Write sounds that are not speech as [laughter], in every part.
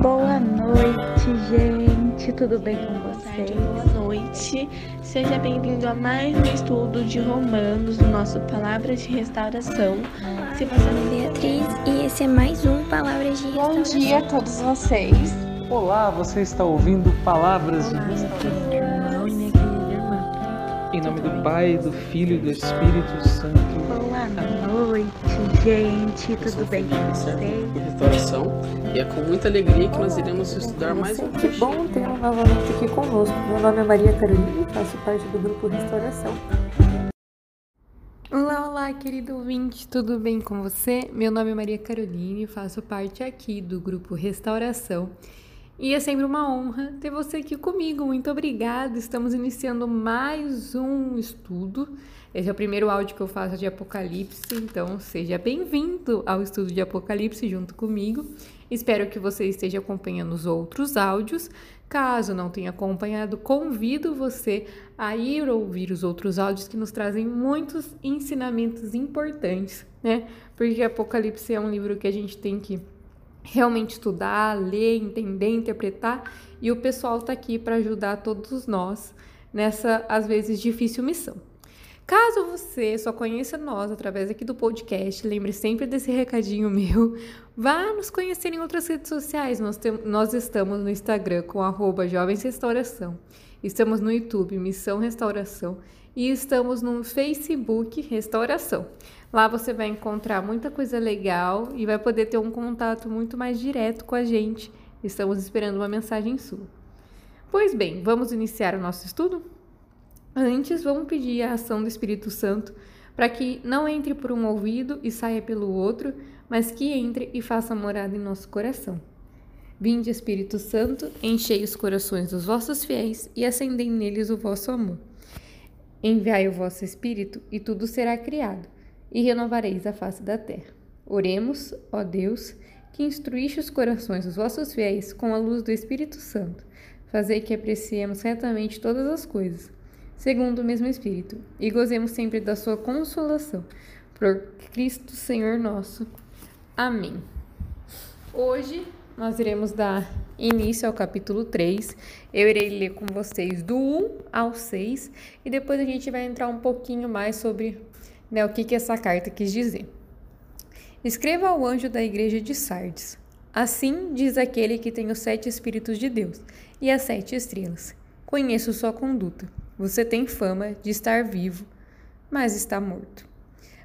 Boa noite, gente. Tudo bem com vocês? Boa noite. Seja bem-vindo a mais um estudo de Romanos no nosso Palavras de Restauração. Se você não Beatriz e esse é mais um Palavras de Restauração. Bom dia a todos vocês. Olá, você está ouvindo Palavras Olá, de Restauração. Nome do Pai, do Filho e do Espírito Santo. Boa noite, gente. Tudo bem com vocês? Restauração e é com muita alegria que nós iremos estudar mais um Que bom tê-lo novamente aqui conosco. Meu nome é Maria Carolina e faço parte do grupo Restauração. Olá, olá, querido ouvinte, tudo bem com você? Meu nome é Maria Caroline e faço parte aqui do grupo Restauração. E é sempre uma honra ter você aqui comigo. Muito obrigada. Estamos iniciando mais um estudo. Esse é o primeiro áudio que eu faço de Apocalipse, então seja bem-vindo ao estudo de Apocalipse junto comigo. Espero que você esteja acompanhando os outros áudios. Caso não tenha acompanhado, convido você a ir ouvir os outros áudios que nos trazem muitos ensinamentos importantes, né? Porque Apocalipse é um livro que a gente tem que realmente estudar, ler, entender, interpretar, e o pessoal está aqui para ajudar todos nós nessa às vezes difícil missão. Caso você só conheça nós através aqui do podcast, lembre sempre desse recadinho meu. Vá nos conhecer em outras redes sociais. Nós, tem, nós estamos no Instagram com arroba Jovens Restauração. Estamos no YouTube Missão Restauração e estamos no Facebook Restauração. Lá você vai encontrar muita coisa legal e vai poder ter um contato muito mais direto com a gente. Estamos esperando uma mensagem sua. Pois bem, vamos iniciar o nosso estudo? Antes, vamos pedir a ação do Espírito Santo para que não entre por um ouvido e saia pelo outro, mas que entre e faça morada em nosso coração. Vinde, Espírito Santo, enchei os corações dos vossos fiéis e acendei neles o vosso amor. Enviai o vosso Espírito e tudo será criado, e renovareis a face da terra. Oremos, ó Deus, que instruíste os corações dos vossos fiéis com a luz do Espírito Santo. Fazei que apreciemos retamente todas as coisas segundo o mesmo Espírito, e gozemos sempre da sua consolação. Por Cristo Senhor nosso. Amém. Hoje nós iremos dar início ao capítulo 3. Eu irei ler com vocês do 1 ao 6 e depois a gente vai entrar um pouquinho mais sobre né, o que, que essa carta quis dizer. Escreva ao anjo da igreja de Sardes. Assim diz aquele que tem os sete Espíritos de Deus e as sete estrelas. Conheço sua conduta. Você tem fama de estar vivo, mas está morto.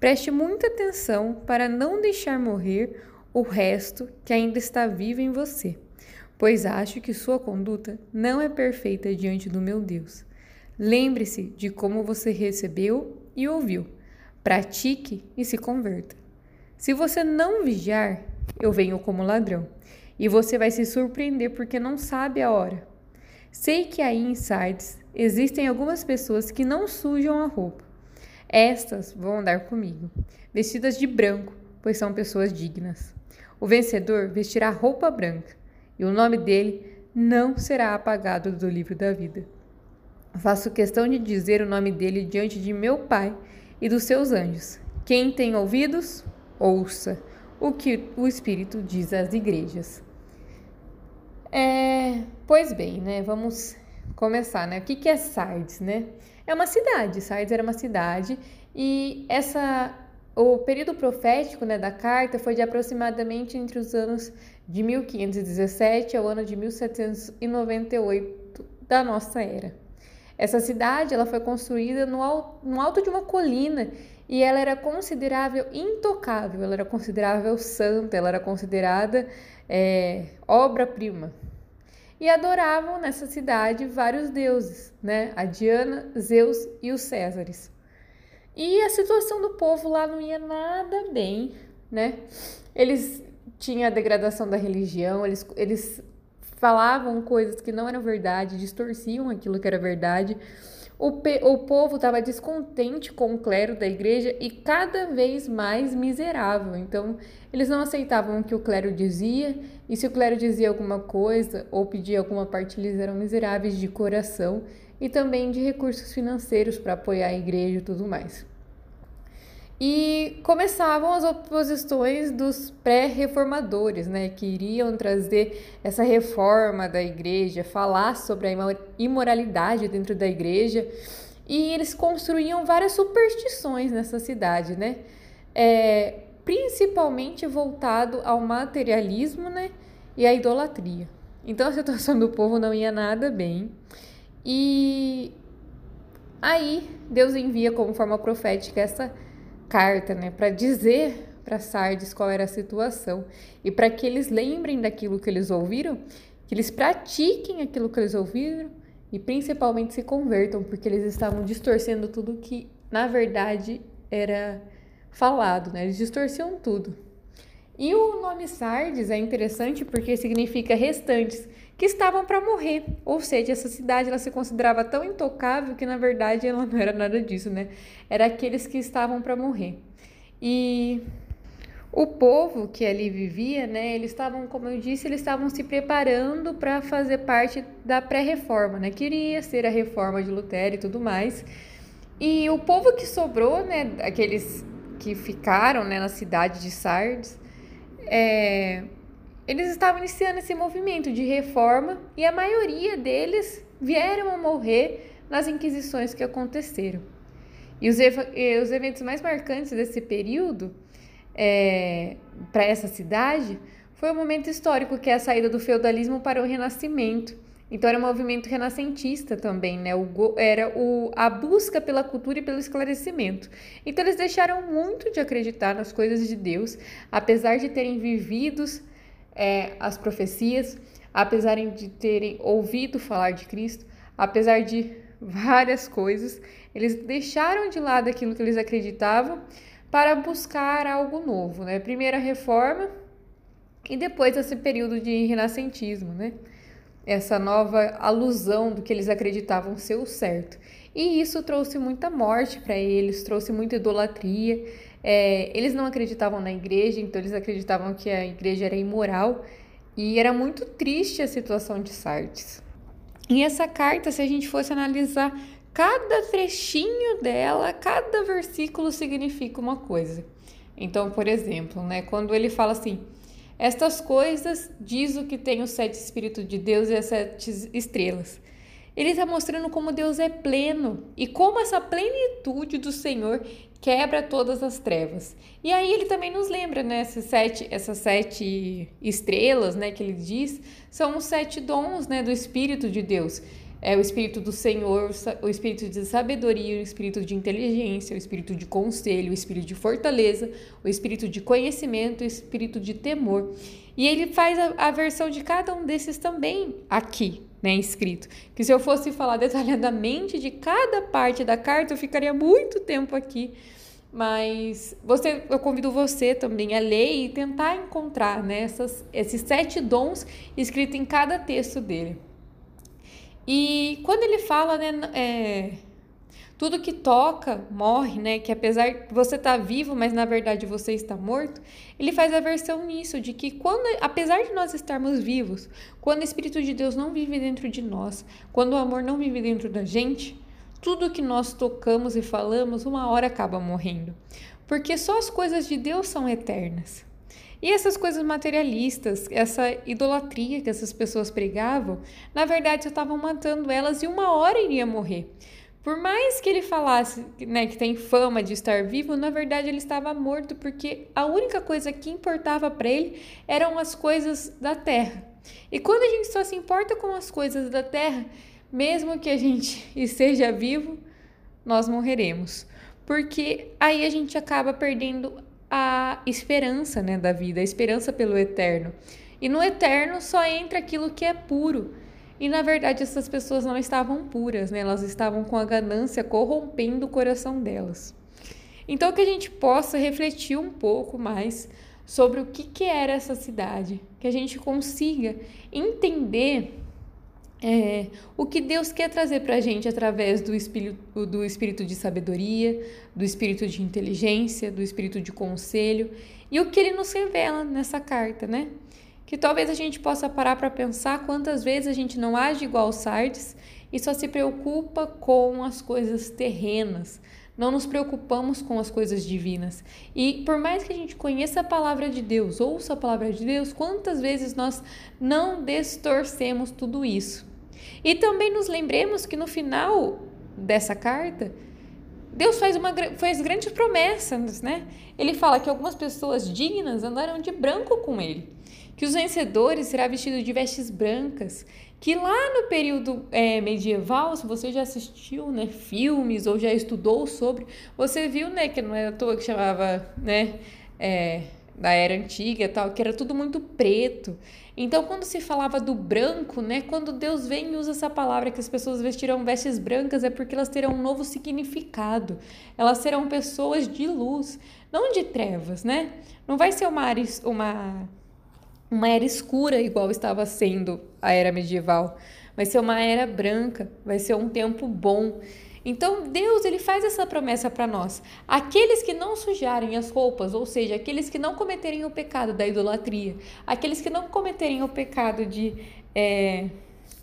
Preste muita atenção para não deixar morrer o resto que ainda está vivo em você, pois acho que sua conduta não é perfeita diante do meu Deus. Lembre-se de como você recebeu e ouviu. Pratique e se converta. Se você não vigiar, eu venho como ladrão, e você vai se surpreender porque não sabe a hora. Sei que aí em Sardes existem algumas pessoas que não sujam a roupa. Estas vão andar comigo, vestidas de branco, pois são pessoas dignas. O vencedor vestirá roupa branca, e o nome dele não será apagado do livro da vida. Faço questão de dizer o nome dele diante de meu Pai e dos seus anjos. Quem tem ouvidos, ouça o que o Espírito diz às igrejas. É, pois bem, né? Vamos começar, né? O que, que é Sardes, né? É uma cidade. Sardes era uma cidade e essa o período profético né, da carta foi de aproximadamente entre os anos de 1517 ao ano de 1798 da nossa era. Essa cidade ela foi construída no, no alto de uma colina e ela era considerável intocável, ela era considerável santa, ela era considerada é, obra-prima. E adoravam nessa cidade vários deuses, né? A Diana, Zeus e os Césares. E a situação do povo lá não ia nada bem, né? Eles tinham a degradação da religião, eles, eles falavam coisas que não eram verdade, distorciam aquilo que era verdade. O, o povo estava descontente com o clero da igreja e cada vez mais miserável. Então, eles não aceitavam o que o clero dizia, e se o clero dizia alguma coisa ou pedia alguma parte, eles eram miseráveis de coração e também de recursos financeiros para apoiar a igreja e tudo mais. E começavam as oposições dos pré-reformadores, né, que iriam trazer essa reforma da igreja, falar sobre a imoralidade dentro da igreja, e eles construíam várias superstições nessa cidade, né, é, principalmente voltado ao materialismo, né, e à idolatria. Então a situação do povo não ia nada bem. E aí Deus envia como forma profética essa carta, né, para dizer para Sardes qual era a situação e para que eles lembrem daquilo que eles ouviram, que eles pratiquem aquilo que eles ouviram e principalmente se convertam, porque eles estavam distorcendo tudo que na verdade era falado, né? Eles distorciam tudo. E o nome Sardes é interessante porque significa restantes, que estavam para morrer. Ou seja, essa cidade ela se considerava tão intocável que na verdade ela não era nada disso, né? Era aqueles que estavam para morrer. E o povo que ali vivia, né, eles estavam, como eu disse, eles estavam se preparando para fazer parte da pré-reforma, né? Queria ser a reforma de Lutero e tudo mais. E o povo que sobrou, né, aqueles que ficaram, né, na cidade de Sardes, é, eles estavam iniciando esse movimento de reforma e a maioria deles vieram a morrer nas inquisições que aconteceram. E os, e os eventos mais marcantes desse período é, para essa cidade foi o momento histórico que é a saída do feudalismo para o renascimento. Então era um movimento renascentista também, né? O, era o, a busca pela cultura e pelo esclarecimento. Então eles deixaram muito de acreditar nas coisas de Deus, apesar de terem vividos é, as profecias, apesar de terem ouvido falar de Cristo, apesar de várias coisas, eles deixaram de lado aquilo que eles acreditavam para buscar algo novo, né? Primeiro a reforma e depois esse período de renascentismo, né? Essa nova alusão do que eles acreditavam ser o certo. E isso trouxe muita morte para eles, trouxe muita idolatria, é, eles não acreditavam na igreja, então eles acreditavam que a igreja era imoral e era muito triste a situação de Sardes. E essa carta, se a gente fosse analisar cada trechinho dela, cada versículo significa uma coisa. Então, por exemplo, né, quando ele fala assim: Estas coisas diz o que tem os sete Espíritos de Deus e as sete estrelas. Ele está mostrando como Deus é pleno e como essa plenitude do Senhor quebra todas as trevas. E aí ele também nos lembra, né, essas sete, essas sete estrelas, né, que ele diz, são os sete dons, né, do Espírito de Deus. É o Espírito do Senhor, o Espírito de sabedoria, o Espírito de inteligência, o Espírito de conselho, o Espírito de fortaleza, o Espírito de conhecimento, o Espírito de temor. E ele faz a, a versão de cada um desses também aqui, né, escrito. Que se eu fosse falar detalhadamente de cada parte da carta, eu ficaria muito tempo aqui mas você, eu convido você também a ler e tentar encontrar né, essas, esses sete dons escritos em cada texto dele. E quando ele fala, né, é, tudo que toca morre, né, que apesar de você estar tá vivo, mas na verdade você está morto, ele faz a versão nisso, de que quando, apesar de nós estarmos vivos, quando o Espírito de Deus não vive dentro de nós, quando o amor não vive dentro da gente, tudo que nós tocamos e falamos, uma hora acaba morrendo. Porque só as coisas de Deus são eternas. E essas coisas materialistas, essa idolatria que essas pessoas pregavam, na verdade estavam matando elas e uma hora iria morrer. Por mais que ele falasse né, que tem fama de estar vivo, na verdade ele estava morto porque a única coisa que importava para ele eram as coisas da terra. E quando a gente só se importa com as coisas da terra, mesmo que a gente [laughs] esteja vivo, nós morreremos. Porque aí a gente acaba perdendo a esperança né, da vida, a esperança pelo eterno. E no eterno só entra aquilo que é puro. E na verdade essas pessoas não estavam puras, né? elas estavam com a ganância corrompendo o coração delas. Então que a gente possa refletir um pouco mais sobre o que, que era essa cidade, que a gente consiga entender é, o que Deus quer trazer para a gente através do espírito, do espírito de sabedoria, do espírito de inteligência, do espírito de conselho e o que ele nos revela nessa carta, né? Que talvez a gente possa parar para pensar quantas vezes a gente não age igual Sardes e só se preocupa com as coisas terrenas, não nos preocupamos com as coisas divinas. E por mais que a gente conheça a palavra de Deus, ouça a palavra de Deus, quantas vezes nós não distorcemos tudo isso? E também nos lembremos que no final dessa carta, Deus faz, uma, faz grandes promessas, né? Ele fala que algumas pessoas dignas andarão de branco com ele, que os vencedores serão vestidos de vestes brancas, que lá no período é, medieval, se você já assistiu né, filmes ou já estudou sobre, você viu né, que não é à toa que chamava né, é, da era antiga tal, que era tudo muito preto. Então, quando se falava do branco, né, quando Deus vem e usa essa palavra que as pessoas vestirão vestes brancas, é porque elas terão um novo significado. Elas serão pessoas de luz, não de trevas, né? Não vai ser uma, uma uma era escura, igual estava sendo a era medieval. Vai ser uma era branca, vai ser um tempo bom. Então Deus ele faz essa promessa para nós. Aqueles que não sujarem as roupas, ou seja, aqueles que não cometerem o pecado da idolatria, aqueles que não cometerem o pecado de é,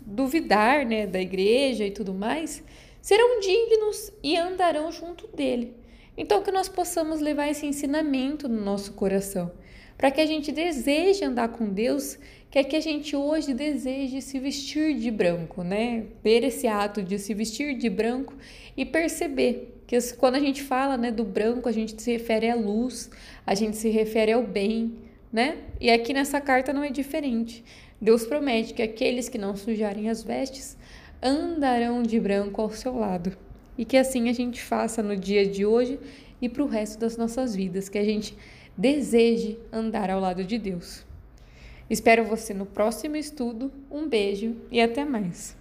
duvidar né, da igreja e tudo mais, serão dignos e andarão junto dele. Então que nós possamos levar esse ensinamento no nosso coração para que a gente deseje andar com Deus, que é que a gente hoje deseje se vestir de branco, né? Ver esse ato de se vestir de branco e perceber que quando a gente fala, né, do branco, a gente se refere à luz, a gente se refere ao bem, né? E aqui nessa carta não é diferente. Deus promete que aqueles que não sujarem as vestes andarão de branco ao seu lado. E que assim a gente faça no dia de hoje e para o resto das nossas vidas, que a gente deseje andar ao lado de Deus. Espero você no próximo estudo. Um beijo e até mais.